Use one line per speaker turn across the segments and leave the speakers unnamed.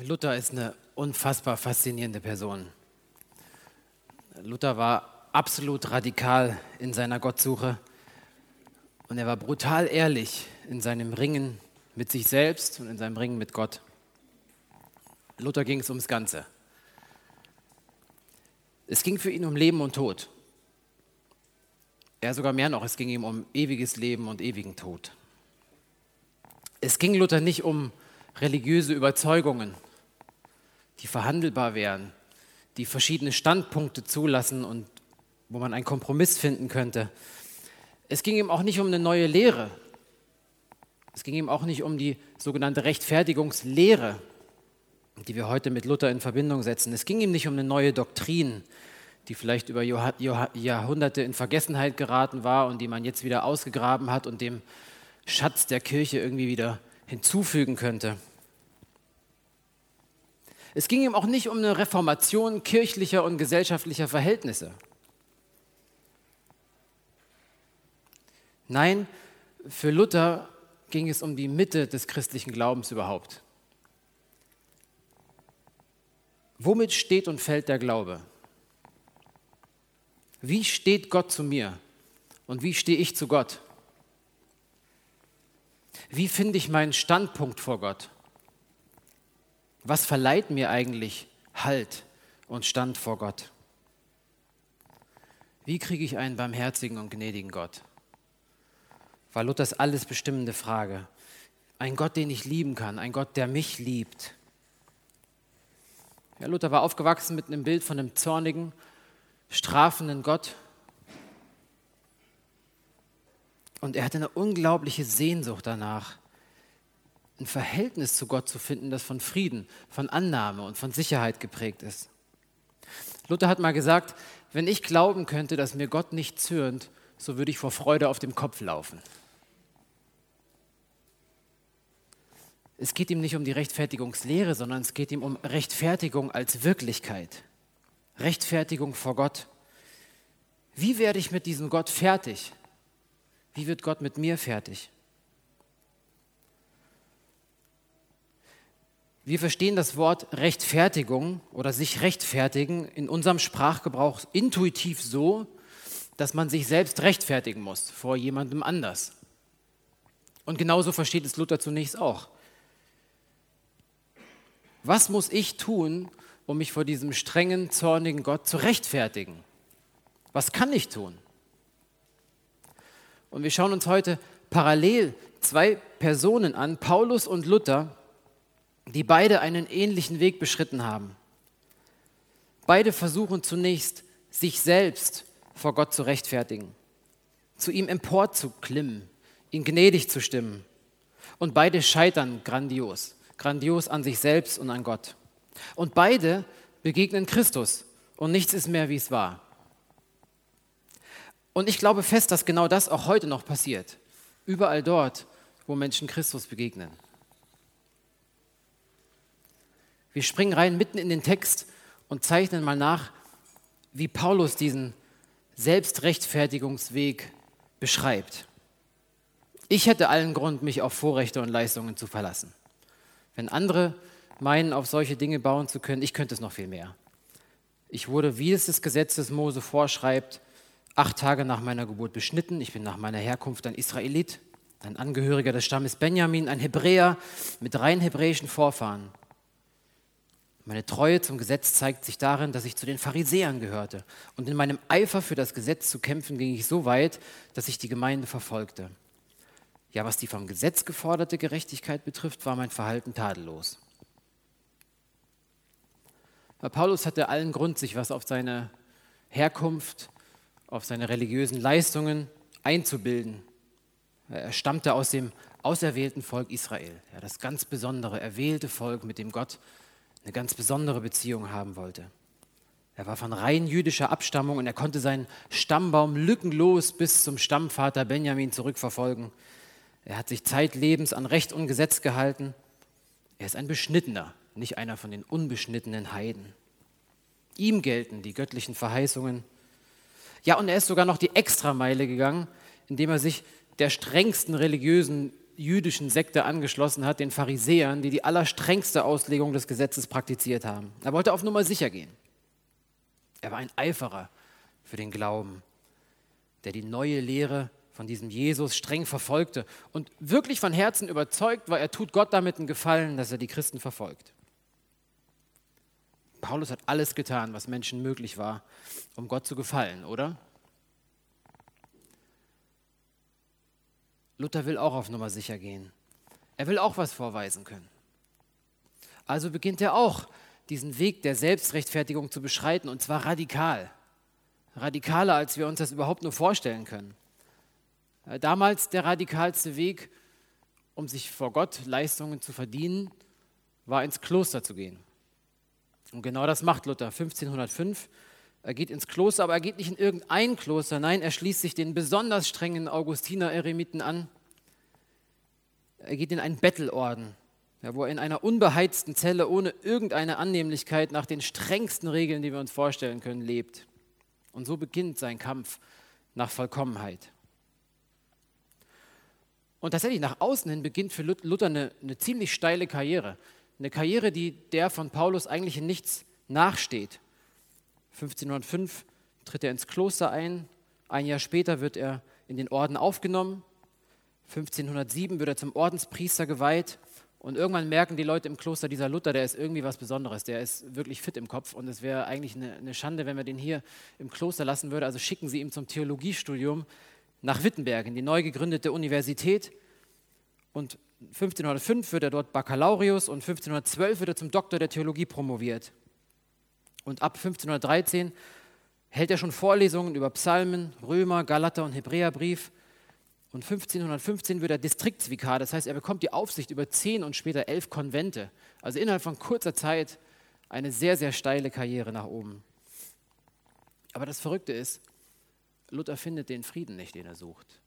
Luther ist eine unfassbar faszinierende Person. Luther war absolut radikal in seiner Gottsuche und er war brutal ehrlich in seinem Ringen mit sich selbst und in seinem Ringen mit Gott. Luther ging es ums Ganze. Es ging für ihn um Leben und Tod. Er sogar mehr noch, es ging ihm um ewiges Leben und ewigen Tod. Es ging Luther nicht um religiöse Überzeugungen, die verhandelbar wären, die verschiedene Standpunkte zulassen und wo man einen Kompromiss finden könnte. Es ging ihm auch nicht um eine neue Lehre. Es ging ihm auch nicht um die sogenannte Rechtfertigungslehre, die wir heute mit Luther in Verbindung setzen. Es ging ihm nicht um eine neue Doktrin, die vielleicht über Jahrhunderte in Vergessenheit geraten war und die man jetzt wieder ausgegraben hat und dem Schatz der Kirche irgendwie wieder hinzufügen könnte. Es ging ihm auch nicht um eine Reformation kirchlicher und gesellschaftlicher Verhältnisse. Nein, für Luther ging es um die Mitte des christlichen Glaubens überhaupt. Womit steht und fällt der Glaube? Wie steht Gott zu mir und wie stehe ich zu Gott? Wie finde ich meinen Standpunkt vor Gott? Was verleiht mir eigentlich Halt und Stand vor Gott? Wie kriege ich einen barmherzigen und gnädigen Gott? War Luthers alles bestimmende Frage. Ein Gott, den ich lieben kann, ein Gott, der mich liebt. Ja, Luther war aufgewachsen mit einem Bild von einem zornigen, strafenden Gott. Und er hatte eine unglaubliche Sehnsucht danach, ein Verhältnis zu Gott zu finden, das von Frieden, von Annahme und von Sicherheit geprägt ist. Luther hat mal gesagt, wenn ich glauben könnte, dass mir Gott nicht zürnt, so würde ich vor Freude auf dem Kopf laufen. Es geht ihm nicht um die Rechtfertigungslehre, sondern es geht ihm um Rechtfertigung als Wirklichkeit. Rechtfertigung vor Gott. Wie werde ich mit diesem Gott fertig? Wie wird Gott mit mir fertig? Wir verstehen das Wort Rechtfertigung oder sich rechtfertigen in unserem Sprachgebrauch intuitiv so, dass man sich selbst rechtfertigen muss vor jemandem anders. Und genauso versteht es Luther zunächst auch. Was muss ich tun, um mich vor diesem strengen, zornigen Gott zu rechtfertigen? Was kann ich tun? Und wir schauen uns heute parallel zwei Personen an, Paulus und Luther, die beide einen ähnlichen Weg beschritten haben. Beide versuchen zunächst, sich selbst vor Gott zu rechtfertigen, zu ihm emporzuklimmen, ihn gnädig zu stimmen. Und beide scheitern grandios, grandios an sich selbst und an Gott. Und beide begegnen Christus und nichts ist mehr, wie es war. Und ich glaube fest, dass genau das auch heute noch passiert. Überall dort, wo Menschen Christus begegnen. Wir springen rein mitten in den Text und zeichnen mal nach, wie Paulus diesen Selbstrechtfertigungsweg beschreibt. Ich hätte allen Grund, mich auf Vorrechte und Leistungen zu verlassen. Wenn andere meinen, auf solche Dinge bauen zu können, ich könnte es noch viel mehr. Ich wurde, wie es das Gesetz des Mose vorschreibt, acht Tage nach meiner Geburt beschnitten. Ich bin nach meiner Herkunft ein Israelit, ein Angehöriger des Stammes Benjamin, ein Hebräer mit rein hebräischen Vorfahren. Meine Treue zum Gesetz zeigt sich darin, dass ich zu den Pharisäern gehörte. Und in meinem Eifer für das Gesetz zu kämpfen, ging ich so weit, dass ich die Gemeinde verfolgte. Ja, was die vom Gesetz geforderte Gerechtigkeit betrifft, war mein Verhalten tadellos. Paulus hatte allen Grund, sich was auf seine Herkunft, auf seine religiösen Leistungen einzubilden. Er stammte aus dem auserwählten Volk Israel, ja, das ganz besondere, erwählte Volk, mit dem Gott eine ganz besondere Beziehung haben wollte. Er war von rein jüdischer Abstammung und er konnte seinen Stammbaum lückenlos bis zum Stammvater Benjamin zurückverfolgen. Er hat sich zeitlebens an Recht und Gesetz gehalten. Er ist ein Beschnittener, nicht einer von den unbeschnittenen Heiden. Ihm gelten die göttlichen Verheißungen. Ja, und er ist sogar noch die Extrameile gegangen, indem er sich der strengsten religiösen jüdischen Sekte angeschlossen hat, den Pharisäern, die die allerstrengste Auslegung des Gesetzes praktiziert haben. Er wollte auf Nummer sicher gehen. Er war ein Eiferer für den Glauben, der die neue Lehre von diesem Jesus streng verfolgte und wirklich von Herzen überzeugt war, er tut Gott damit einen Gefallen, dass er die Christen verfolgt. Paulus hat alles getan, was Menschen möglich war, um Gott zu gefallen, oder? Luther will auch auf Nummer sicher gehen. Er will auch was vorweisen können. Also beginnt er auch, diesen Weg der Selbstrechtfertigung zu beschreiten, und zwar radikal. Radikaler, als wir uns das überhaupt nur vorstellen können. Äh, damals der radikalste Weg, um sich vor Gott Leistungen zu verdienen, war ins Kloster zu gehen. Und genau das macht Luther 1505. Er geht ins Kloster, aber er geht nicht in irgendein Kloster, nein, er schließt sich den besonders strengen Augustiner-Eremiten an. Er geht in einen Bettelorden, ja, wo er in einer unbeheizten Zelle ohne irgendeine Annehmlichkeit nach den strengsten Regeln, die wir uns vorstellen können, lebt. Und so beginnt sein Kampf nach Vollkommenheit. Und tatsächlich nach außen hin beginnt für Luther eine, eine ziemlich steile Karriere. Eine Karriere, die der von Paulus eigentlich in nichts nachsteht. 1505 tritt er ins Kloster ein. Ein Jahr später wird er in den Orden aufgenommen. 1507 wird er zum Ordenspriester geweiht. Und irgendwann merken die Leute im Kloster, dieser Luther, der ist irgendwie was Besonderes, der ist wirklich fit im Kopf und es wäre eigentlich eine, eine, Schande, wenn wir den hier im Kloster lassen würden. Also schicken sie ihn zum Theologiestudium nach Wittenberg in die neu gegründete Universität. Und 1505 wird er dort Baccalaureus und 1512 wird er zum Doktor der Theologie promoviert. Und ab 1513 hält er schon Vorlesungen über Psalmen, Römer, Galater und Hebräerbrief. Und 1515 wird er Distriktsvikar, das heißt, er bekommt die Aufsicht über zehn und später elf Konvente. Also innerhalb von kurzer Zeit eine sehr, sehr steile Karriere nach oben. Aber das Verrückte ist, Luther findet den Frieden nicht, den er sucht.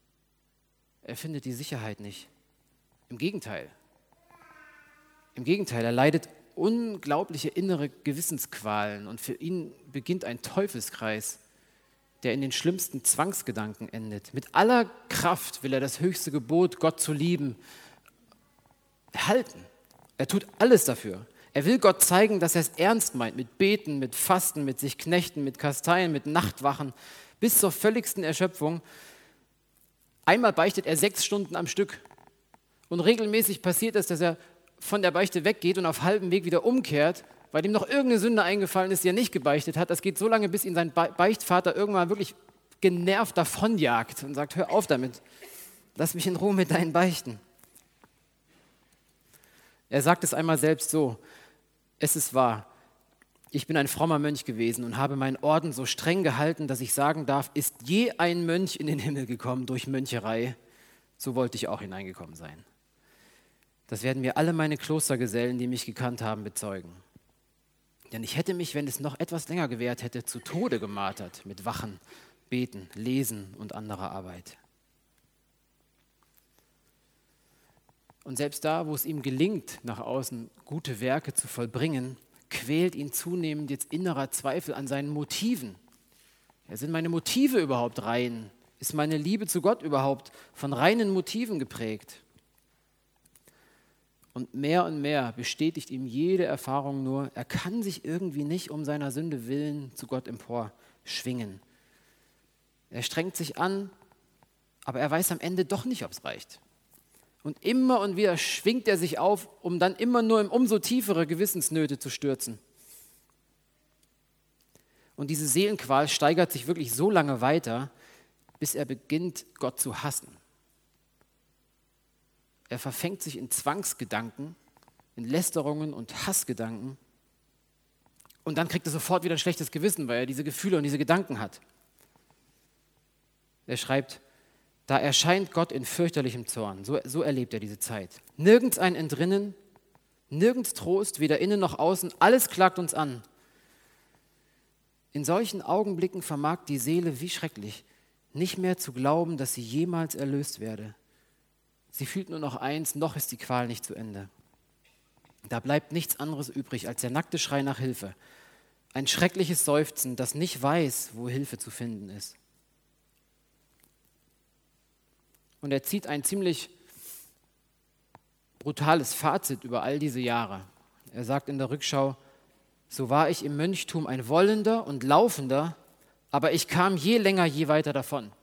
Er findet die Sicherheit nicht. Im Gegenteil. Im Gegenteil, er leidet unglaubliche innere Gewissensqualen und für ihn beginnt ein Teufelskreis, der in den schlimmsten Zwangsgedanken endet. Mit aller Kraft will er das höchste Gebot, Gott zu lieben, erhalten. Er tut alles dafür. Er will Gott zeigen, dass er es ernst meint, mit Beten, mit Fasten, mit sich Knechten, mit Kasteien, mit Nachtwachen, bis zur völligsten Erschöpfung. Einmal beichtet er sechs Stunden am Stück. Und regelmäßig passiert es, dass er von der Beichte weggeht und auf halbem Weg wieder umkehrt, weil ihm noch irgendeine Sünde eingefallen ist, die er nicht gebeichtet hat. Das geht so lange, bis ihn sein Beichtvater irgendwann wirklich genervt davonjagt und sagt, hör auf damit, lass mich in Ruhe mit deinen Beichten. Er sagt es einmal selbst so, es ist wahr, ich bin ein frommer Mönch gewesen und habe meinen Orden so streng gehalten, dass ich sagen darf, ist je ein Mönch in den Himmel gekommen durch Möncherei, so wollte ich auch hineingekommen sein. Das werden mir alle meine Klostergesellen, die mich gekannt haben, bezeugen. Denn ich hätte mich, wenn es noch etwas länger gewährt hätte, zu Tode gemartert mit Wachen, Beten, Lesen und anderer Arbeit. Und selbst da, wo es ihm gelingt, nach außen gute Werke zu vollbringen, quält ihn zunehmend jetzt innerer Zweifel an seinen Motiven. Ja, sind meine Motive überhaupt rein? Ist meine Liebe zu Gott überhaupt von reinen Motiven geprägt? Und mehr und mehr bestätigt ihm jede Erfahrung nur, er kann sich irgendwie nicht um seiner Sünde willen zu Gott emporschwingen. Er strengt sich an, aber er weiß am Ende doch nicht, ob es reicht. Und immer und wieder schwingt er sich auf, um dann immer nur in umso tiefere Gewissensnöte zu stürzen. Und diese Seelenqual steigert sich wirklich so lange weiter, bis er beginnt, Gott zu hassen. Er verfängt sich in Zwangsgedanken, in Lästerungen und Hassgedanken. Und dann kriegt er sofort wieder ein schlechtes Gewissen, weil er diese Gefühle und diese Gedanken hat. Er schreibt, da erscheint Gott in fürchterlichem Zorn. So, so erlebt er diese Zeit. Nirgends ein Entrinnen, nirgends Trost, weder innen noch außen. Alles klagt uns an. In solchen Augenblicken vermag die Seele, wie schrecklich, nicht mehr zu glauben, dass sie jemals erlöst werde. Sie fühlt nur noch eins, noch ist die Qual nicht zu Ende. Da bleibt nichts anderes übrig als der nackte Schrei nach Hilfe. Ein schreckliches Seufzen, das nicht weiß, wo Hilfe zu finden ist. Und er zieht ein ziemlich brutales Fazit über all diese Jahre. Er sagt in der Rückschau, so war ich im Mönchtum ein Wollender und Laufender, aber ich kam je länger, je weiter davon.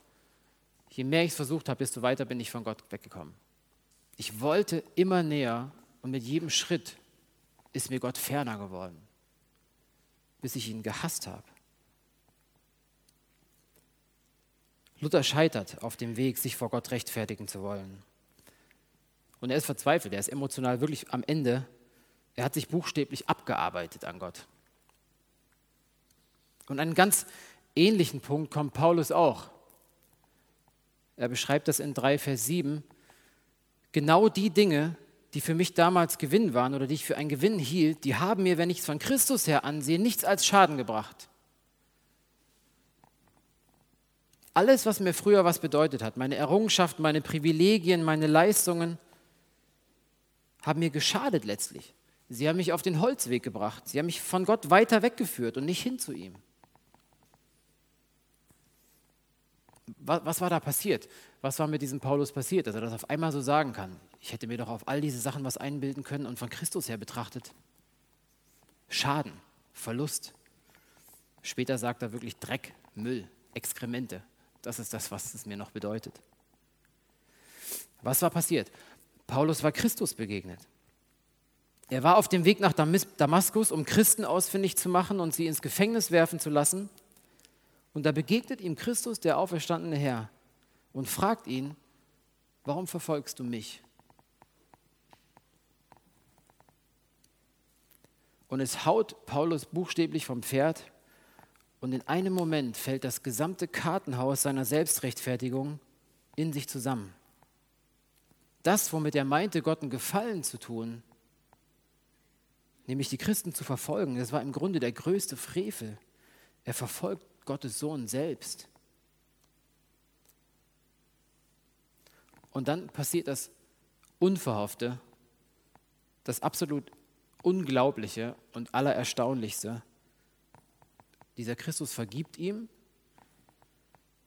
Je mehr ich es versucht habe, desto weiter bin ich von Gott weggekommen. Ich wollte immer näher und mit jedem Schritt ist mir Gott ferner geworden, bis ich ihn gehasst habe. Luther scheitert auf dem Weg, sich vor Gott rechtfertigen zu wollen. Und er ist verzweifelt, er ist emotional wirklich am Ende. Er hat sich buchstäblich abgearbeitet an Gott. Und einen ganz ähnlichen Punkt kommt Paulus auch. Er beschreibt das in 3 Vers 7. Genau die Dinge, die für mich damals Gewinn waren oder die ich für einen Gewinn hielt, die haben mir, wenn ich es von Christus her ansehe, nichts als Schaden gebracht. Alles, was mir früher was bedeutet hat, meine Errungenschaften, meine Privilegien, meine Leistungen, haben mir geschadet letztlich. Sie haben mich auf den Holzweg gebracht. Sie haben mich von Gott weiter weggeführt und nicht hin zu ihm. Was, was war da passiert? Was war mit diesem Paulus passiert, dass er das auf einmal so sagen kann? Ich hätte mir doch auf all diese Sachen was einbilden können und von Christus her betrachtet. Schaden, Verlust. Später sagt er wirklich Dreck, Müll, Exkremente. Das ist das, was es mir noch bedeutet. Was war passiert? Paulus war Christus begegnet. Er war auf dem Weg nach Damaskus, um Christen ausfindig zu machen und sie ins Gefängnis werfen zu lassen. Und da begegnet ihm Christus, der auferstandene Herr, und fragt ihn, warum verfolgst du mich? Und es haut Paulus buchstäblich vom Pferd und in einem Moment fällt das gesamte Kartenhaus seiner Selbstrechtfertigung in sich zusammen. Das, womit er meinte, Gott einen Gefallen zu tun, nämlich die Christen zu verfolgen, das war im Grunde der größte Frevel. Er verfolgt Gottes Sohn selbst. Und dann passiert das Unverhoffte, das absolut Unglaubliche und Allererstaunlichste. Dieser Christus vergibt ihm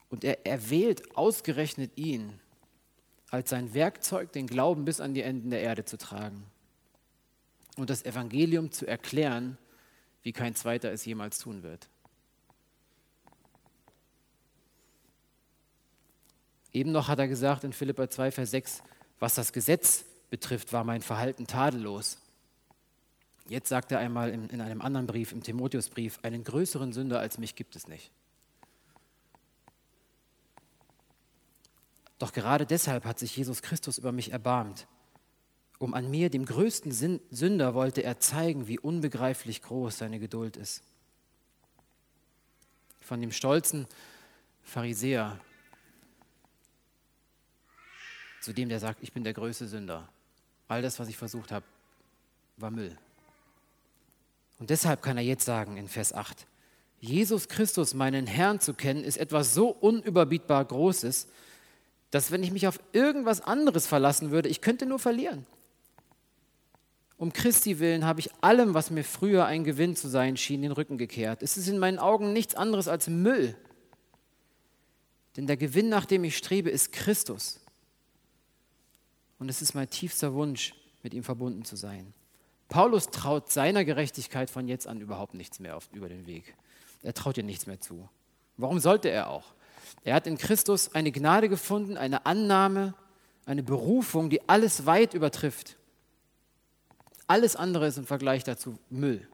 und er erwählt ausgerechnet ihn als sein Werkzeug, den Glauben bis an die Enden der Erde zu tragen und das Evangelium zu erklären, wie kein zweiter es jemals tun wird. Eben noch hat er gesagt in Philippa 2, Vers 6, was das Gesetz betrifft, war mein Verhalten tadellos. Jetzt sagt er einmal in, in einem anderen Brief, im Timotheusbrief, einen größeren Sünder als mich gibt es nicht. Doch gerade deshalb hat sich Jesus Christus über mich erbarmt. Um an mir, dem größten Sünder, wollte er zeigen, wie unbegreiflich groß seine Geduld ist. Von dem stolzen Pharisäer, zu dem der sagt, ich bin der größte Sünder. All das, was ich versucht habe, war Müll. Und deshalb kann er jetzt sagen in Vers 8, Jesus Christus, meinen Herrn zu kennen, ist etwas so unüberbietbar Großes, dass wenn ich mich auf irgendwas anderes verlassen würde, ich könnte nur verlieren. Um Christi willen habe ich allem, was mir früher ein Gewinn zu sein schien, den Rücken gekehrt. Es ist in meinen Augen nichts anderes als Müll. Denn der Gewinn, nach dem ich strebe, ist Christus. Und es ist mein tiefster Wunsch, mit ihm verbunden zu sein. Paulus traut seiner Gerechtigkeit von jetzt an überhaupt nichts mehr auf, über den Weg. Er traut ihr nichts mehr zu. Warum sollte er auch? Er hat in Christus eine Gnade gefunden, eine Annahme, eine Berufung, die alles weit übertrifft. Alles andere ist im Vergleich dazu Müll.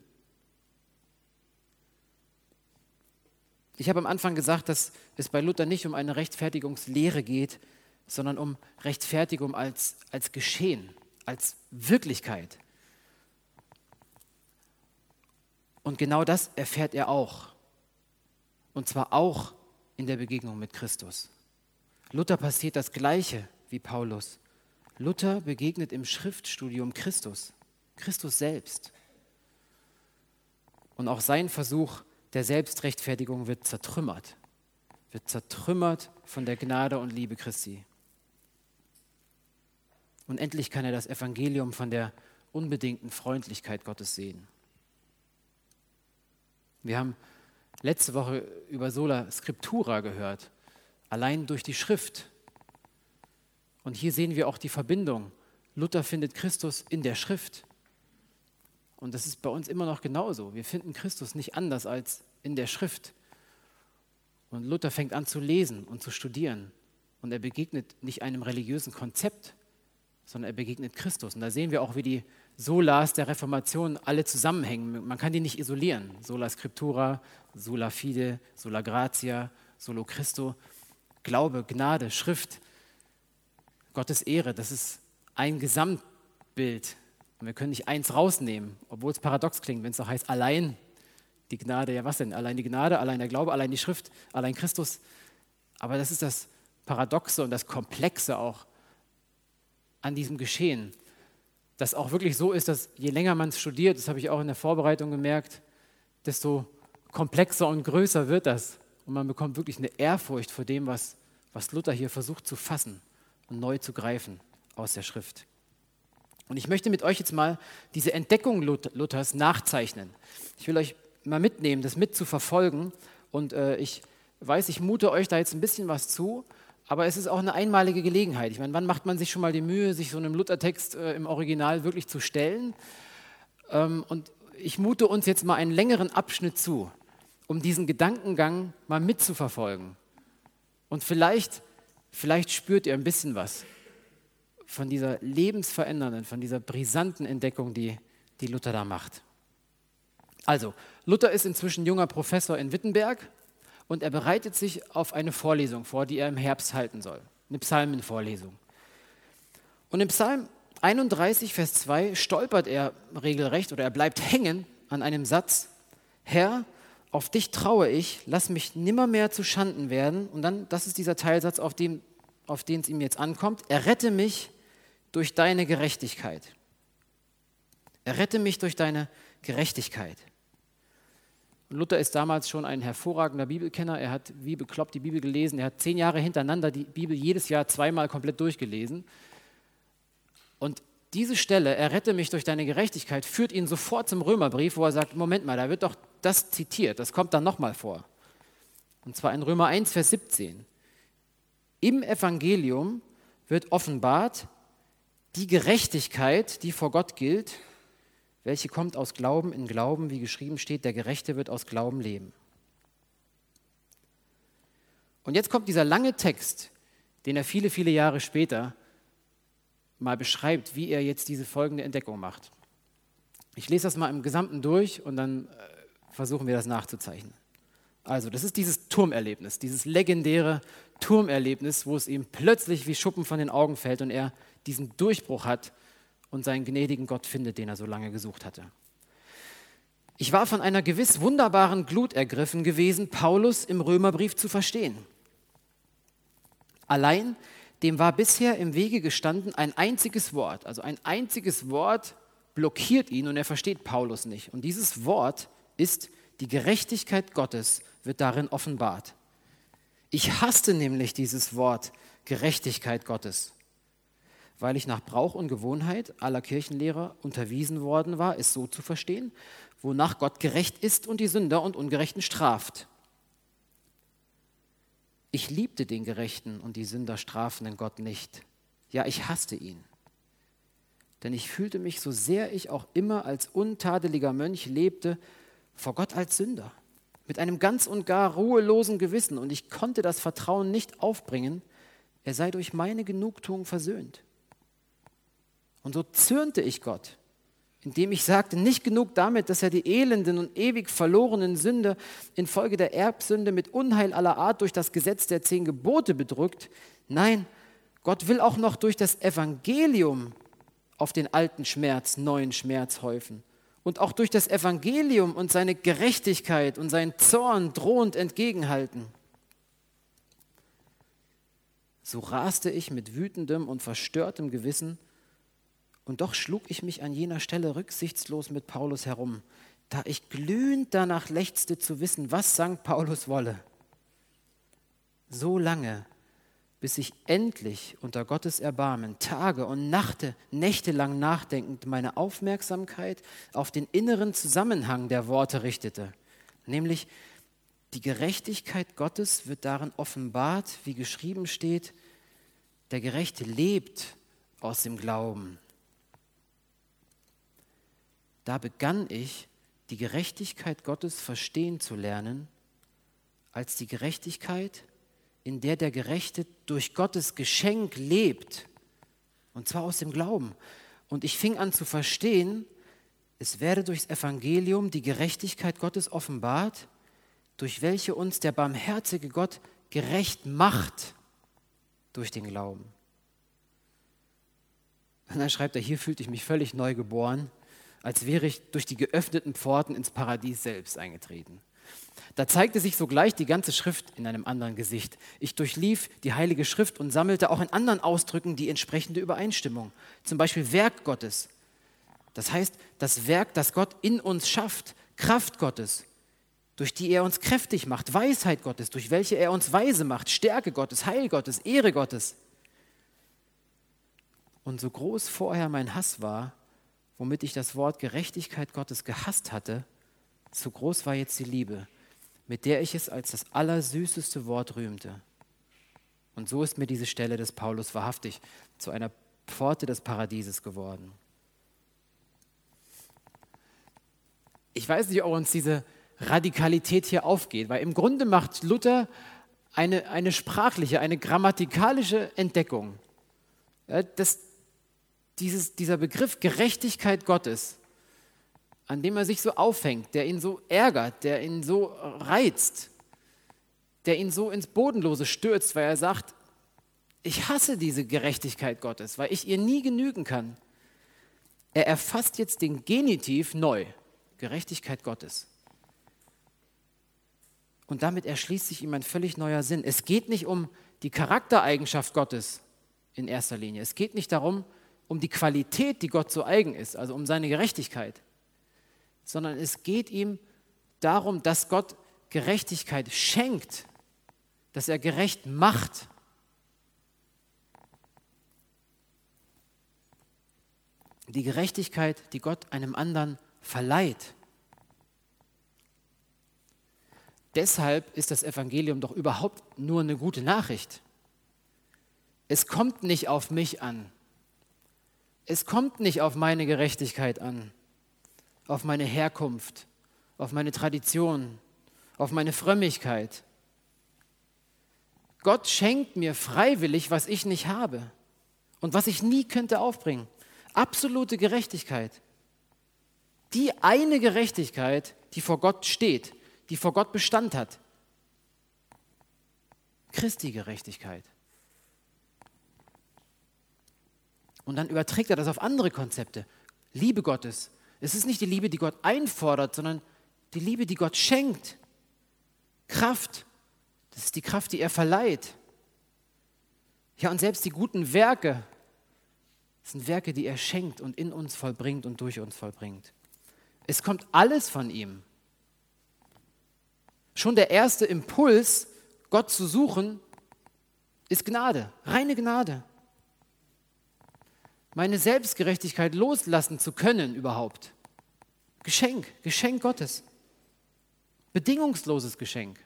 Ich habe am Anfang gesagt, dass es bei Luther nicht um eine Rechtfertigungslehre geht, sondern um Rechtfertigung als, als Geschehen, als Wirklichkeit. Und genau das erfährt er auch. Und zwar auch in der Begegnung mit Christus. Luther passiert das Gleiche wie Paulus. Luther begegnet im Schriftstudium Christus, Christus selbst. Und auch sein Versuch der Selbstrechtfertigung wird zertrümmert, wird zertrümmert von der Gnade und Liebe Christi. Und endlich kann er das Evangelium von der unbedingten Freundlichkeit Gottes sehen. Wir haben letzte Woche über Sola Scriptura gehört, allein durch die Schrift. Und hier sehen wir auch die Verbindung Luther findet Christus in der Schrift. Und das ist bei uns immer noch genauso. Wir finden Christus nicht anders als in der Schrift. Und Luther fängt an zu lesen und zu studieren. Und er begegnet nicht einem religiösen Konzept, sondern er begegnet Christus. Und da sehen wir auch, wie die Solas der Reformation alle zusammenhängen. Man kann die nicht isolieren. Sola Scriptura, Sola Fide, Sola Gratia, Solo Christo. Glaube, Gnade, Schrift, Gottes Ehre, das ist ein Gesamtbild. Und wir können nicht eins rausnehmen, obwohl es paradox klingt, wenn es doch heißt, allein die Gnade, ja was denn? Allein die Gnade, allein der Glaube, allein die Schrift, allein Christus. Aber das ist das Paradoxe und das Komplexe auch an diesem Geschehen. Das auch wirklich so ist, dass je länger man es studiert, das habe ich auch in der Vorbereitung gemerkt, desto komplexer und größer wird das. Und man bekommt wirklich eine Ehrfurcht vor dem, was, was Luther hier versucht zu fassen und neu zu greifen aus der Schrift. Und ich möchte mit euch jetzt mal diese Entdeckung Luthers nachzeichnen. Ich will euch mal mitnehmen, das mitzuverfolgen. Und äh, ich weiß, ich mute euch da jetzt ein bisschen was zu, aber es ist auch eine einmalige Gelegenheit. Ich meine, wann macht man sich schon mal die Mühe, sich so einem Luthertext äh, im Original wirklich zu stellen? Ähm, und ich mute uns jetzt mal einen längeren Abschnitt zu, um diesen Gedankengang mal mitzuverfolgen. Und vielleicht, vielleicht spürt ihr ein bisschen was von dieser lebensverändernden, von dieser brisanten Entdeckung, die, die Luther da macht. Also, Luther ist inzwischen junger Professor in Wittenberg und er bereitet sich auf eine Vorlesung vor, die er im Herbst halten soll. Eine Psalmenvorlesung. Und im Psalm 31, Vers 2 stolpert er regelrecht oder er bleibt hängen an einem Satz: Herr, auf dich traue ich, lass mich nimmermehr zu Schanden werden. Und dann, das ist dieser Teilsatz, auf, dem, auf den es ihm jetzt ankommt: Errette mich durch deine Gerechtigkeit. Errette mich durch deine Gerechtigkeit. Luther ist damals schon ein hervorragender Bibelkenner. Er hat wie bekloppt die Bibel gelesen. Er hat zehn Jahre hintereinander die Bibel jedes Jahr zweimal komplett durchgelesen. Und diese Stelle, errette mich durch deine Gerechtigkeit, führt ihn sofort zum Römerbrief, wo er sagt, Moment mal, da wird doch das zitiert, das kommt dann nochmal vor. Und zwar in Römer 1, Vers 17. Im Evangelium wird offenbart, die Gerechtigkeit, die vor Gott gilt, welche kommt aus Glauben in Glauben, wie geschrieben steht, der Gerechte wird aus Glauben leben. Und jetzt kommt dieser lange Text, den er viele, viele Jahre später mal beschreibt, wie er jetzt diese folgende Entdeckung macht. Ich lese das mal im Gesamten durch und dann äh, versuchen wir das nachzuzeichnen. Also, das ist dieses Turmerlebnis, dieses legendäre Turmerlebnis, wo es ihm plötzlich wie Schuppen von den Augen fällt und er diesen Durchbruch hat und seinen gnädigen Gott findet, den er so lange gesucht hatte. Ich war von einer gewiss wunderbaren Glut ergriffen gewesen, Paulus im Römerbrief zu verstehen. Allein dem war bisher im Wege gestanden ein einziges Wort, also ein einziges Wort blockiert ihn und er versteht Paulus nicht. Und dieses Wort ist, die Gerechtigkeit Gottes wird darin offenbart. Ich hasste nämlich dieses Wort Gerechtigkeit Gottes weil ich nach Brauch und Gewohnheit aller Kirchenlehrer unterwiesen worden war, es so zu verstehen, wonach Gott gerecht ist und die Sünder und Ungerechten straft. Ich liebte den Gerechten und die Sünder strafenden Gott nicht. Ja, ich hasste ihn. Denn ich fühlte mich, so sehr ich auch immer als untadeliger Mönch lebte, vor Gott als Sünder, mit einem ganz und gar ruhelosen Gewissen, und ich konnte das Vertrauen nicht aufbringen, er sei durch meine Genugtuung versöhnt. Und so zürnte ich Gott, indem ich sagte, nicht genug damit, dass er die elenden und ewig verlorenen Sünder infolge der Erbsünde mit Unheil aller Art durch das Gesetz der zehn Gebote bedrückt. Nein, Gott will auch noch durch das Evangelium auf den alten Schmerz neuen Schmerz häufen. Und auch durch das Evangelium und seine Gerechtigkeit und seinen Zorn drohend entgegenhalten. So raste ich mit wütendem und verstörtem Gewissen und doch schlug ich mich an jener Stelle rücksichtslos mit Paulus herum, da ich glühend danach lechzte zu wissen, was St. Paulus wolle. So lange, bis ich endlich unter Gottes Erbarmen Tage und Nachte, nächtelang nachdenkend meine Aufmerksamkeit auf den inneren Zusammenhang der Worte richtete, nämlich die Gerechtigkeit Gottes wird darin offenbart, wie geschrieben steht, der Gerechte lebt aus dem Glauben. Da begann ich, die Gerechtigkeit Gottes verstehen zu lernen, als die Gerechtigkeit, in der der Gerechte durch Gottes Geschenk lebt, und zwar aus dem Glauben. Und ich fing an zu verstehen, es werde durchs Evangelium die Gerechtigkeit Gottes offenbart, durch welche uns der barmherzige Gott gerecht macht durch den Glauben. Und dann schreibt er, hier fühlte ich mich völlig neu geboren, als wäre ich durch die geöffneten Pforten ins Paradies selbst eingetreten. Da zeigte sich sogleich die ganze Schrift in einem anderen Gesicht. Ich durchlief die Heilige Schrift und sammelte auch in anderen Ausdrücken die entsprechende Übereinstimmung. Zum Beispiel Werk Gottes. Das heißt, das Werk, das Gott in uns schafft, Kraft Gottes, durch die er uns kräftig macht, Weisheit Gottes, durch welche er uns weise macht, Stärke Gottes, Heil Gottes, Ehre Gottes. Und so groß vorher mein Hass war, womit ich das Wort Gerechtigkeit Gottes gehasst hatte, so groß war jetzt die Liebe, mit der ich es als das allersüßeste Wort rühmte. Und so ist mir diese Stelle des Paulus wahrhaftig zu einer Pforte des Paradieses geworden. Ich weiß nicht, ob uns diese Radikalität hier aufgeht, weil im Grunde macht Luther eine, eine sprachliche, eine grammatikalische Entdeckung. Das, dieses, dieser Begriff Gerechtigkeit Gottes, an dem er sich so aufhängt, der ihn so ärgert, der ihn so reizt, der ihn so ins Bodenlose stürzt, weil er sagt, ich hasse diese Gerechtigkeit Gottes, weil ich ihr nie genügen kann. Er erfasst jetzt den Genitiv neu, Gerechtigkeit Gottes. Und damit erschließt sich ihm ein völlig neuer Sinn. Es geht nicht um die Charaktereigenschaft Gottes in erster Linie. Es geht nicht darum, um die Qualität, die Gott so eigen ist, also um seine Gerechtigkeit, sondern es geht ihm darum, dass Gott Gerechtigkeit schenkt, dass er gerecht macht. Die Gerechtigkeit, die Gott einem anderen verleiht. Deshalb ist das Evangelium doch überhaupt nur eine gute Nachricht. Es kommt nicht auf mich an, es kommt nicht auf meine Gerechtigkeit an, auf meine Herkunft, auf meine Tradition, auf meine Frömmigkeit. Gott schenkt mir freiwillig, was ich nicht habe und was ich nie könnte aufbringen. Absolute Gerechtigkeit. Die eine Gerechtigkeit, die vor Gott steht, die vor Gott Bestand hat. Christi Gerechtigkeit. Und dann überträgt er das auf andere Konzepte. Liebe Gottes. Es ist nicht die Liebe, die Gott einfordert, sondern die Liebe, die Gott schenkt. Kraft. Das ist die Kraft, die er verleiht. Ja, und selbst die guten Werke sind Werke, die er schenkt und in uns vollbringt und durch uns vollbringt. Es kommt alles von ihm. Schon der erste Impuls, Gott zu suchen, ist Gnade, reine Gnade meine Selbstgerechtigkeit loslassen zu können überhaupt. Geschenk, Geschenk Gottes. Bedingungsloses Geschenk.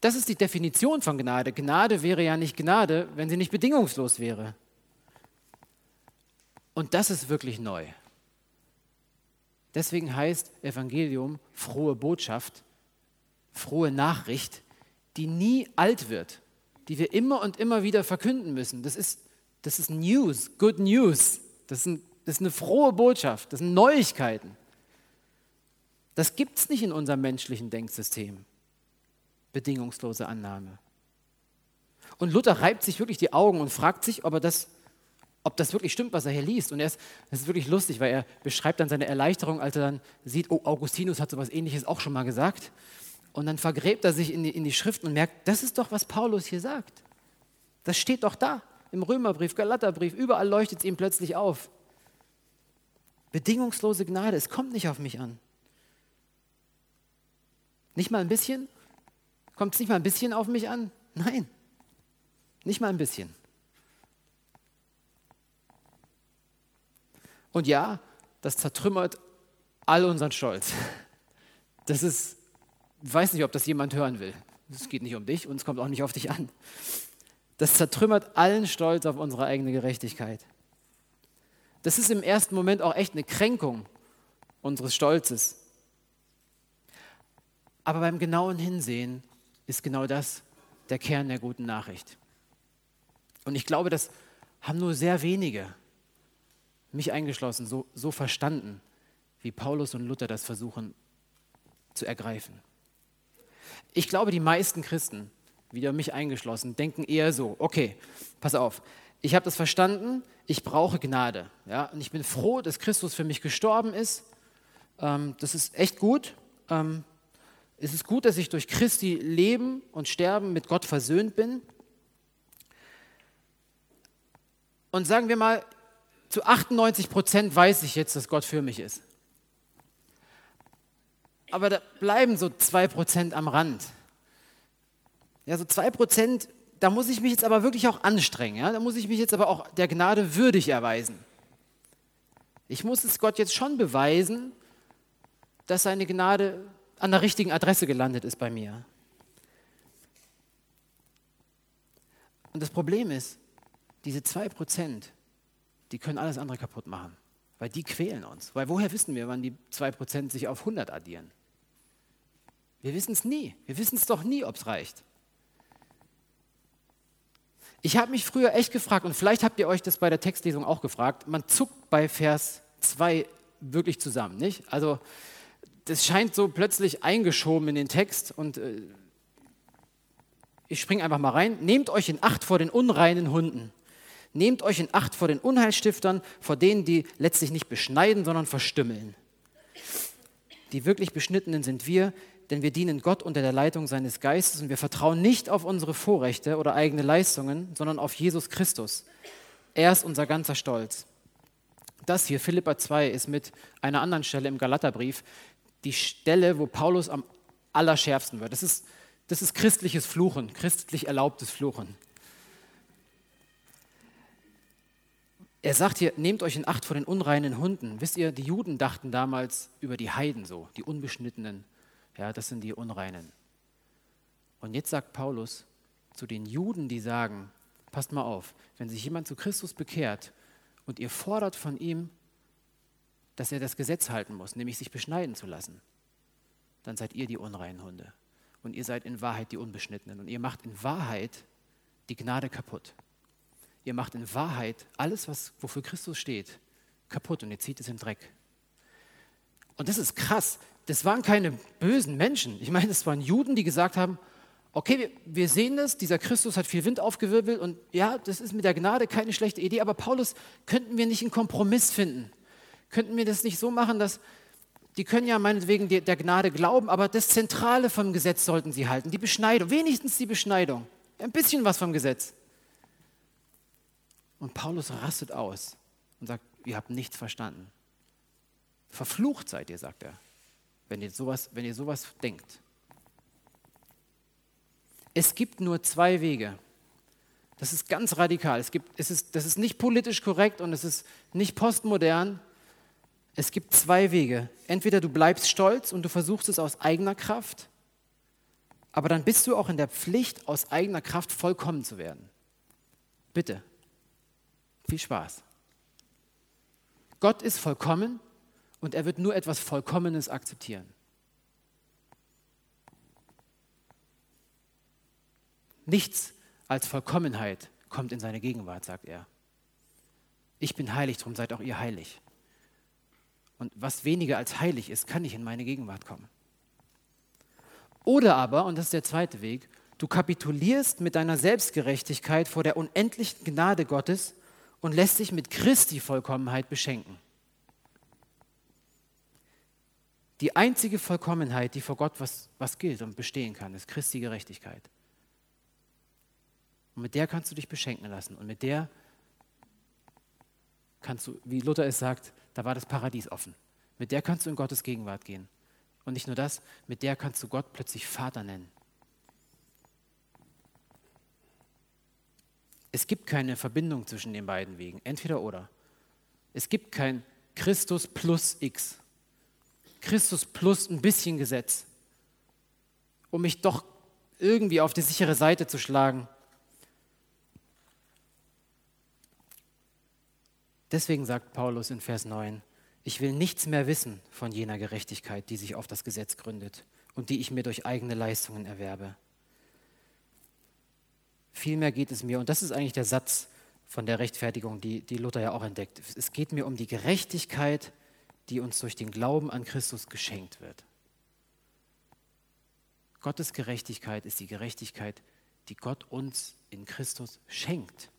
Das ist die Definition von Gnade. Gnade wäre ja nicht Gnade, wenn sie nicht bedingungslos wäre. Und das ist wirklich neu. Deswegen heißt Evangelium frohe Botschaft, frohe Nachricht, die nie alt wird, die wir immer und immer wieder verkünden müssen. Das ist das ist News, Good News. Das ist, das ist eine frohe Botschaft, das sind Neuigkeiten. Das gibt es nicht in unserem menschlichen Denksystem. Bedingungslose Annahme. Und Luther reibt sich wirklich die Augen und fragt sich, ob, er das, ob das wirklich stimmt, was er hier liest. Und ist, das ist wirklich lustig, weil er beschreibt dann seine Erleichterung, als er dann sieht, oh, Augustinus hat so etwas Ähnliches auch schon mal gesagt. Und dann vergräbt er sich in die, in die Schriften und merkt, das ist doch, was Paulus hier sagt. Das steht doch da im Römerbrief, Galaterbrief, überall leuchtet es ihm plötzlich auf. Bedingungslose Gnade, es kommt nicht auf mich an. Nicht mal ein bisschen? Kommt es nicht mal ein bisschen auf mich an? Nein, nicht mal ein bisschen. Und ja, das zertrümmert all unseren Stolz. Das ist, ich weiß nicht, ob das jemand hören will. Es geht nicht um dich und es kommt auch nicht auf dich an. Das zertrümmert allen Stolz auf unsere eigene Gerechtigkeit. Das ist im ersten Moment auch echt eine Kränkung unseres Stolzes. Aber beim genauen Hinsehen ist genau das der Kern der guten Nachricht. Und ich glaube, das haben nur sehr wenige, mich eingeschlossen, so, so verstanden, wie Paulus und Luther das versuchen zu ergreifen. Ich glaube, die meisten Christen, wieder mich eingeschlossen, denken eher so, okay, pass auf, ich habe das verstanden, ich brauche Gnade. Ja? Und ich bin froh, dass Christus für mich gestorben ist. Ähm, das ist echt gut. Ähm, es ist gut, dass ich durch Christi Leben und Sterben mit Gott versöhnt bin. Und sagen wir mal, zu 98 Prozent weiß ich jetzt, dass Gott für mich ist. Aber da bleiben so zwei Prozent am Rand. Ja, so zwei Prozent, da muss ich mich jetzt aber wirklich auch anstrengen. Ja? Da muss ich mich jetzt aber auch der Gnade würdig erweisen. Ich muss es Gott jetzt schon beweisen, dass seine Gnade an der richtigen Adresse gelandet ist bei mir. Und das Problem ist, diese zwei Prozent, die können alles andere kaputt machen, weil die quälen uns. Weil woher wissen wir, wann die zwei Prozent sich auf 100 addieren? Wir wissen es nie. Wir wissen es doch nie, ob es reicht. Ich habe mich früher echt gefragt, und vielleicht habt ihr euch das bei der Textlesung auch gefragt, man zuckt bei Vers 2 wirklich zusammen, nicht? Also das scheint so plötzlich eingeschoben in den Text und äh, ich springe einfach mal rein. Nehmt euch in Acht vor den unreinen Hunden. Nehmt euch in Acht vor den Unheilstiftern, vor denen, die letztlich nicht beschneiden, sondern verstümmeln. Die wirklich Beschnittenen sind wir, denn wir dienen Gott unter der Leitung seines Geistes und wir vertrauen nicht auf unsere Vorrechte oder eigene Leistungen, sondern auf Jesus Christus. Er ist unser ganzer Stolz. Das hier, Philippa 2, ist mit einer anderen Stelle im Galaterbrief die Stelle, wo Paulus am allerschärfsten wird. Das ist, das ist christliches Fluchen, christlich erlaubtes Fluchen. Er sagt hier, nehmt euch in Acht vor den unreinen Hunden. Wisst ihr, die Juden dachten damals über die Heiden so, die Unbeschnittenen. Ja, das sind die Unreinen. Und jetzt sagt Paulus zu den Juden, die sagen, passt mal auf, wenn sich jemand zu Christus bekehrt und ihr fordert von ihm, dass er das Gesetz halten muss, nämlich sich beschneiden zu lassen, dann seid ihr die unreinen Hunde. Und ihr seid in Wahrheit die Unbeschnittenen. Und ihr macht in Wahrheit die Gnade kaputt. Ihr macht in Wahrheit alles, was, wofür Christus steht, kaputt und ihr zieht es im Dreck. Und das ist krass, das waren keine bösen Menschen. Ich meine, das waren Juden, die gesagt haben, okay, wir, sehen das, dieser Christus hat viel Wind aufgewirbelt und ja, das ist mit der Gnade keine schlechte Idee, aber Paulus, könnten wir nicht einen Kompromiss finden? Könnten wir das nicht so machen, dass die können ja meinetwegen der Gnade glauben, aber das Zentrale vom Gesetz sollten sie halten, die Beschneidung, wenigstens die Beschneidung, ein bisschen was vom Gesetz. Und Paulus rastet aus und sagt, ihr habt nichts verstanden. Verflucht seid ihr, sagt er wenn ihr sowas, wenn ihr sowas denkt. Es gibt nur zwei Wege. Das ist ganz radikal. Es gibt, es ist, das ist nicht politisch korrekt und es ist nicht postmodern. Es gibt zwei Wege. Entweder du bleibst stolz und du versuchst es aus eigener Kraft, aber dann bist du auch in der Pflicht, aus eigener Kraft vollkommen zu werden. Bitte. Viel Spaß. Gott ist vollkommen und er wird nur etwas Vollkommenes akzeptieren. Nichts als Vollkommenheit kommt in seine Gegenwart, sagt er. Ich bin heilig, darum seid auch ihr heilig. Und was weniger als heilig ist, kann nicht in meine Gegenwart kommen. Oder aber, und das ist der zweite Weg, du kapitulierst mit deiner Selbstgerechtigkeit vor der unendlichen Gnade Gottes und lässt dich mit Christi Vollkommenheit beschenken. Die einzige Vollkommenheit, die vor Gott was, was gilt und bestehen kann, ist Christi Gerechtigkeit. Und mit der kannst du dich beschenken lassen. Und mit der kannst du, wie Luther es sagt, da war das Paradies offen. Mit der kannst du in Gottes Gegenwart gehen. Und nicht nur das, mit der kannst du Gott plötzlich Vater nennen. Es gibt keine Verbindung zwischen den beiden Wegen, entweder oder. Es gibt kein Christus plus X. Christus plus ein bisschen Gesetz, um mich doch irgendwie auf die sichere Seite zu schlagen. Deswegen sagt Paulus in Vers 9, ich will nichts mehr wissen von jener Gerechtigkeit, die sich auf das Gesetz gründet und die ich mir durch eigene Leistungen erwerbe. Vielmehr geht es mir, und das ist eigentlich der Satz von der Rechtfertigung, die, die Luther ja auch entdeckt, es geht mir um die Gerechtigkeit, die uns durch den Glauben an Christus geschenkt wird. Gottes Gerechtigkeit ist die Gerechtigkeit, die Gott uns in Christus schenkt.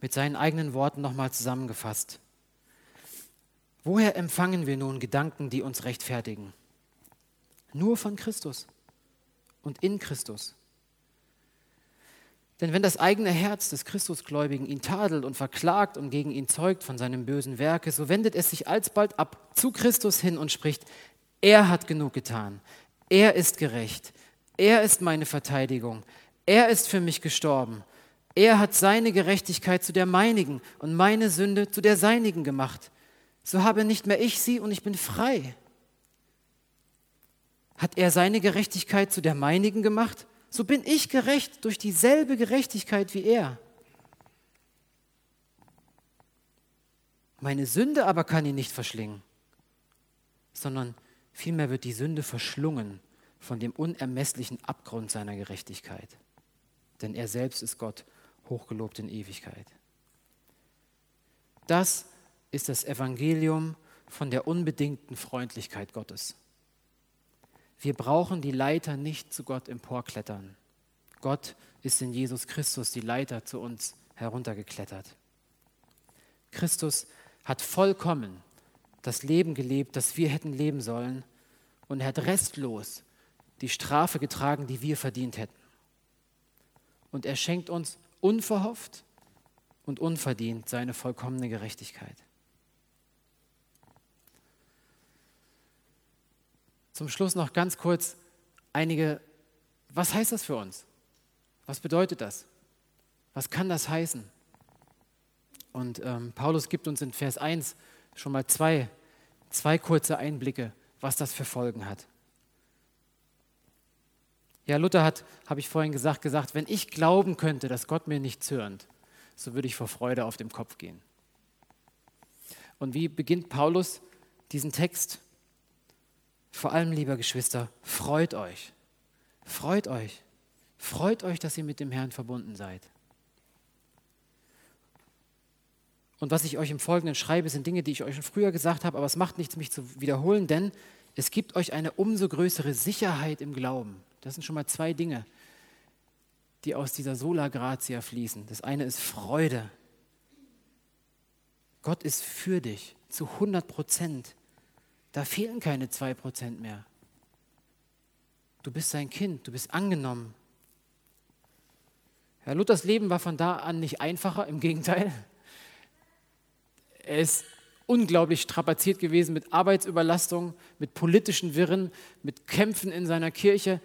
Mit seinen eigenen Worten nochmal zusammengefasst. Woher empfangen wir nun Gedanken, die uns rechtfertigen? Nur von Christus und in Christus. Denn wenn das eigene Herz des Christusgläubigen ihn tadelt und verklagt und gegen ihn zeugt von seinem bösen Werke, so wendet es sich alsbald ab zu Christus hin und spricht, er hat genug getan, er ist gerecht, er ist meine Verteidigung, er ist für mich gestorben, er hat seine Gerechtigkeit zu der meinigen und meine Sünde zu der seinigen gemacht. So habe nicht mehr ich sie und ich bin frei. Hat er seine Gerechtigkeit zu der meinigen gemacht? So bin ich gerecht durch dieselbe Gerechtigkeit wie er. Meine Sünde aber kann ihn nicht verschlingen, sondern vielmehr wird die Sünde verschlungen von dem unermesslichen Abgrund seiner Gerechtigkeit. Denn er selbst ist Gott, hochgelobt in Ewigkeit. Das ist das Evangelium von der unbedingten Freundlichkeit Gottes. Wir brauchen die Leiter nicht zu Gott emporklettern. Gott ist in Jesus Christus die Leiter zu uns heruntergeklettert. Christus hat vollkommen das Leben gelebt, das wir hätten leben sollen, und er hat restlos die Strafe getragen, die wir verdient hätten. Und er schenkt uns unverhofft und unverdient seine vollkommene Gerechtigkeit. Zum Schluss noch ganz kurz einige, was heißt das für uns? Was bedeutet das? Was kann das heißen? Und ähm, Paulus gibt uns in Vers 1 schon mal zwei, zwei kurze Einblicke, was das für Folgen hat. Ja, Luther hat, habe ich vorhin gesagt, gesagt, wenn ich glauben könnte, dass Gott mir nicht zürnt, so würde ich vor Freude auf dem Kopf gehen. Und wie beginnt Paulus diesen Text? Vor allem, lieber Geschwister, freut euch. Freut euch. Freut euch, dass ihr mit dem Herrn verbunden seid. Und was ich euch im Folgenden schreibe, sind Dinge, die ich euch schon früher gesagt habe, aber es macht nichts, mich zu wiederholen, denn es gibt euch eine umso größere Sicherheit im Glauben. Das sind schon mal zwei Dinge, die aus dieser Sola Gratia fließen. Das eine ist Freude. Gott ist für dich zu 100 Prozent. Da fehlen keine zwei Prozent mehr. Du bist sein Kind, du bist angenommen. Herr Luthers Leben war von da an nicht einfacher, im Gegenteil. Er ist unglaublich strapaziert gewesen mit Arbeitsüberlastung, mit politischen Wirren, mit Kämpfen in seiner Kirche.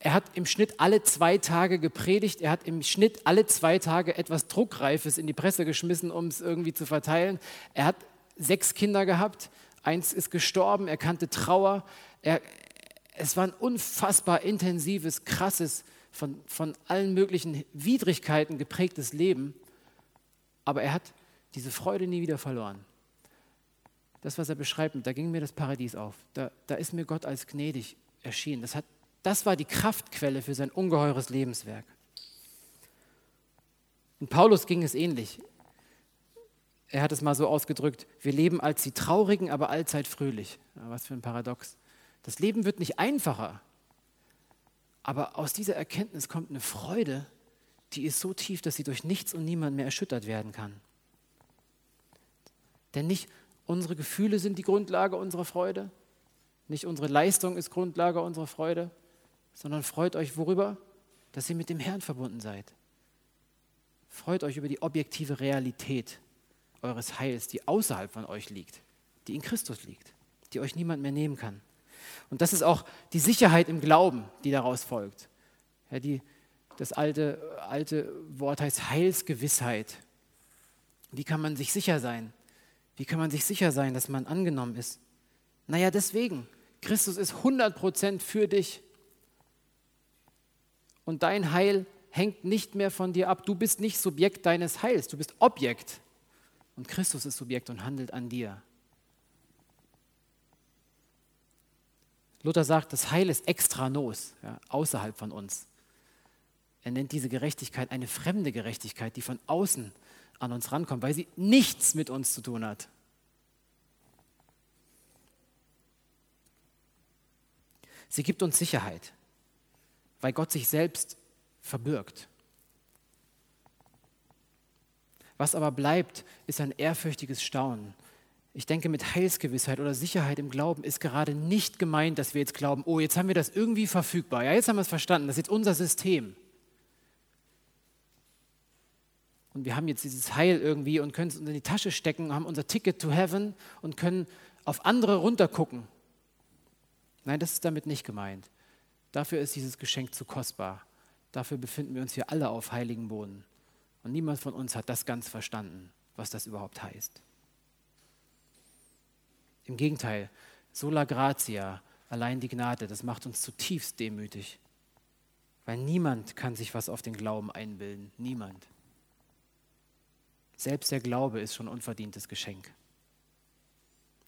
Er hat im Schnitt alle zwei Tage gepredigt. Er hat im Schnitt alle zwei Tage etwas Druckreifes in die Presse geschmissen, um es irgendwie zu verteilen. Er hat sechs Kinder gehabt. Eins ist gestorben, er kannte Trauer. Er, es war ein unfassbar intensives, krasses, von, von allen möglichen Widrigkeiten geprägtes Leben. Aber er hat diese Freude nie wieder verloren. Das, was er beschreibt, da ging mir das Paradies auf. Da, da ist mir Gott als gnädig erschienen. Das, hat, das war die Kraftquelle für sein ungeheures Lebenswerk. Und Paulus ging es ähnlich er hat es mal so ausgedrückt, wir leben als die Traurigen, aber allzeit fröhlich. Ja, was für ein Paradox. Das Leben wird nicht einfacher, aber aus dieser Erkenntnis kommt eine Freude, die ist so tief, dass sie durch nichts und niemand mehr erschüttert werden kann. Denn nicht unsere Gefühle sind die Grundlage unserer Freude, nicht unsere Leistung ist Grundlage unserer Freude, sondern freut euch worüber? Dass ihr mit dem Herrn verbunden seid. Freut euch über die objektive Realität eures Heils, die außerhalb von euch liegt, die in Christus liegt, die euch niemand mehr nehmen kann. Und das ist auch die Sicherheit im Glauben, die daraus folgt. Ja, die, das alte, alte Wort heißt Heilsgewissheit. Wie kann man sich sicher sein? Wie kann man sich sicher sein, dass man angenommen ist? Naja, deswegen. Christus ist 100% für dich. Und dein Heil hängt nicht mehr von dir ab. Du bist nicht Subjekt deines Heils, du bist Objekt. Und Christus ist Subjekt und handelt an dir. Luther sagt, das Heil ist extra nos, ja, außerhalb von uns. Er nennt diese Gerechtigkeit eine fremde Gerechtigkeit, die von außen an uns rankommt, weil sie nichts mit uns zu tun hat. Sie gibt uns Sicherheit, weil Gott sich selbst verbirgt. Was aber bleibt, ist ein ehrfürchtiges Staunen. Ich denke, mit Heilsgewissheit oder Sicherheit im Glauben ist gerade nicht gemeint, dass wir jetzt glauben, oh, jetzt haben wir das irgendwie verfügbar. Ja, jetzt haben wir es verstanden, das ist jetzt unser System. Und wir haben jetzt dieses Heil irgendwie und können es in die Tasche stecken, haben unser Ticket to Heaven und können auf andere runtergucken. Nein, das ist damit nicht gemeint. Dafür ist dieses Geschenk zu kostbar. Dafür befinden wir uns hier alle auf heiligen Boden. Und niemand von uns hat das ganz verstanden, was das überhaupt heißt. Im Gegenteil, sola gratia, allein die Gnade, das macht uns zutiefst demütig. Weil niemand kann sich was auf den Glauben einbilden. Niemand. Selbst der Glaube ist schon unverdientes Geschenk.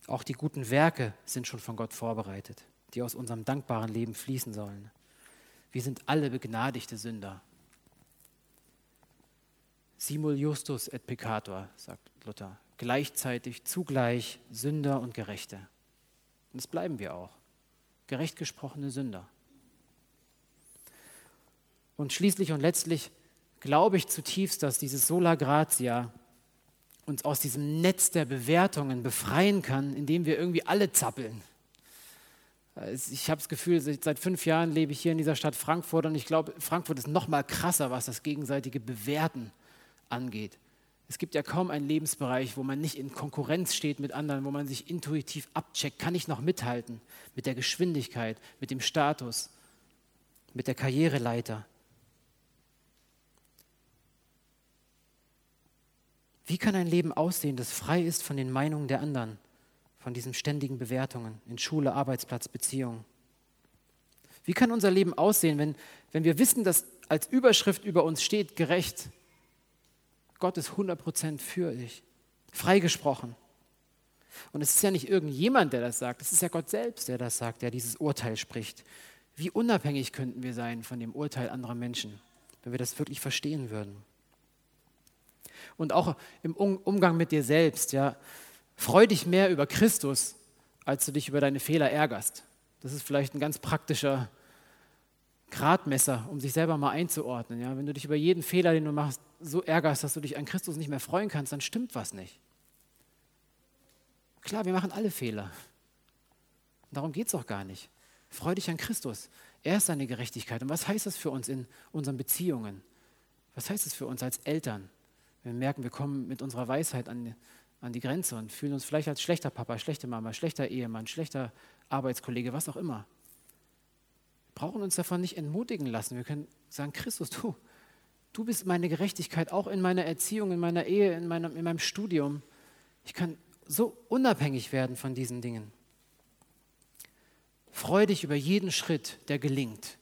Auch die guten Werke sind schon von Gott vorbereitet die aus unserem dankbaren Leben fließen sollen. Wir sind alle begnadigte Sünder. Simul justus et peccator, sagt Luther. Gleichzeitig, zugleich Sünder und Gerechte. Und das bleiben wir auch. Gerecht gesprochene Sünder. Und schließlich und letztlich glaube ich zutiefst, dass dieses Sola Gratia uns aus diesem Netz der Bewertungen befreien kann, indem wir irgendwie alle zappeln. Ich habe das Gefühl, seit fünf Jahren lebe ich hier in dieser Stadt Frankfurt und ich glaube, Frankfurt ist noch mal krasser, was das gegenseitige Bewerten angeht. Es gibt ja kaum einen Lebensbereich, wo man nicht in Konkurrenz steht mit anderen, wo man sich intuitiv abcheckt, kann ich noch mithalten mit der Geschwindigkeit, mit dem Status, mit der Karriereleiter. Wie kann ein Leben aussehen, das frei ist von den Meinungen der anderen? von diesen ständigen Bewertungen in Schule, Arbeitsplatz, Beziehung. Wie kann unser Leben aussehen, wenn, wenn wir wissen, dass als Überschrift über uns steht, gerecht, Gott ist 100% für dich, freigesprochen. Und es ist ja nicht irgendjemand, der das sagt, es ist ja Gott selbst, der das sagt, der dieses Urteil spricht. Wie unabhängig könnten wir sein von dem Urteil anderer Menschen, wenn wir das wirklich verstehen würden? Und auch im Umgang mit dir selbst, ja, Freu dich mehr über Christus, als du dich über deine Fehler ärgerst. Das ist vielleicht ein ganz praktischer Gradmesser, um sich selber mal einzuordnen. Ja? Wenn du dich über jeden Fehler, den du machst, so ärgerst, dass du dich an Christus nicht mehr freuen kannst, dann stimmt was nicht. Klar, wir machen alle Fehler. Darum geht es auch gar nicht. Freu dich an Christus. Er ist deine Gerechtigkeit. Und was heißt das für uns in unseren Beziehungen? Was heißt es für uns als Eltern? Wir merken, wir kommen mit unserer Weisheit an, an die Grenze und fühlen uns vielleicht als schlechter Papa, schlechte Mama, schlechter Ehemann, schlechter Arbeitskollege, was auch immer. Wir brauchen uns davon nicht entmutigen lassen. Wir können sagen, Christus, du, du bist meine Gerechtigkeit, auch in meiner Erziehung, in meiner Ehe, in meinem, in meinem Studium. Ich kann so unabhängig werden von diesen Dingen. Freu dich über jeden Schritt, der gelingt.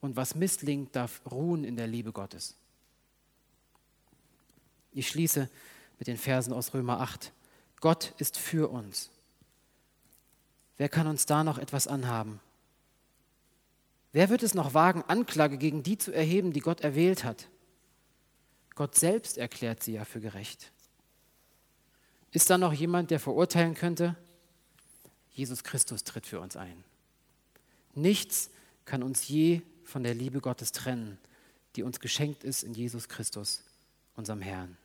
Und was misslingt, darf ruhen in der Liebe Gottes. Ich schließe mit den Versen aus Römer 8. Gott ist für uns. Wer kann uns da noch etwas anhaben? Wer wird es noch wagen, Anklage gegen die zu erheben, die Gott erwählt hat? Gott selbst erklärt sie ja für gerecht. Ist da noch jemand, der verurteilen könnte? Jesus Christus tritt für uns ein. Nichts kann uns je von der Liebe Gottes trennen, die uns geschenkt ist in Jesus Christus, unserem Herrn.